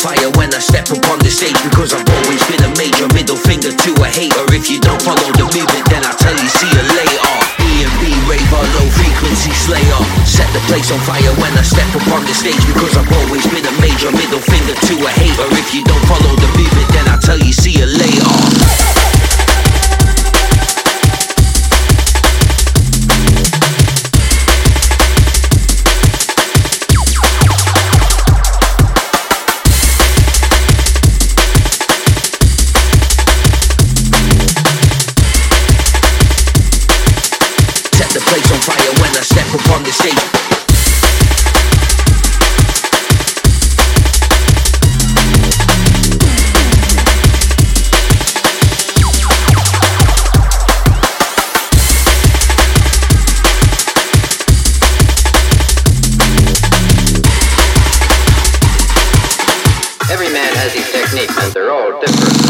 fire when I step upon the stage because I've always been a major middle finger to a hater. If you don't follow the movement, then I tell you, see you later. E and B raver, low frequency slayer. Set the place on fire when I step upon the stage because I've always been a major middle finger to a hater. If you don't follow the movement, then I tell you, see upon the stage. Every man has his techniques and they're all different.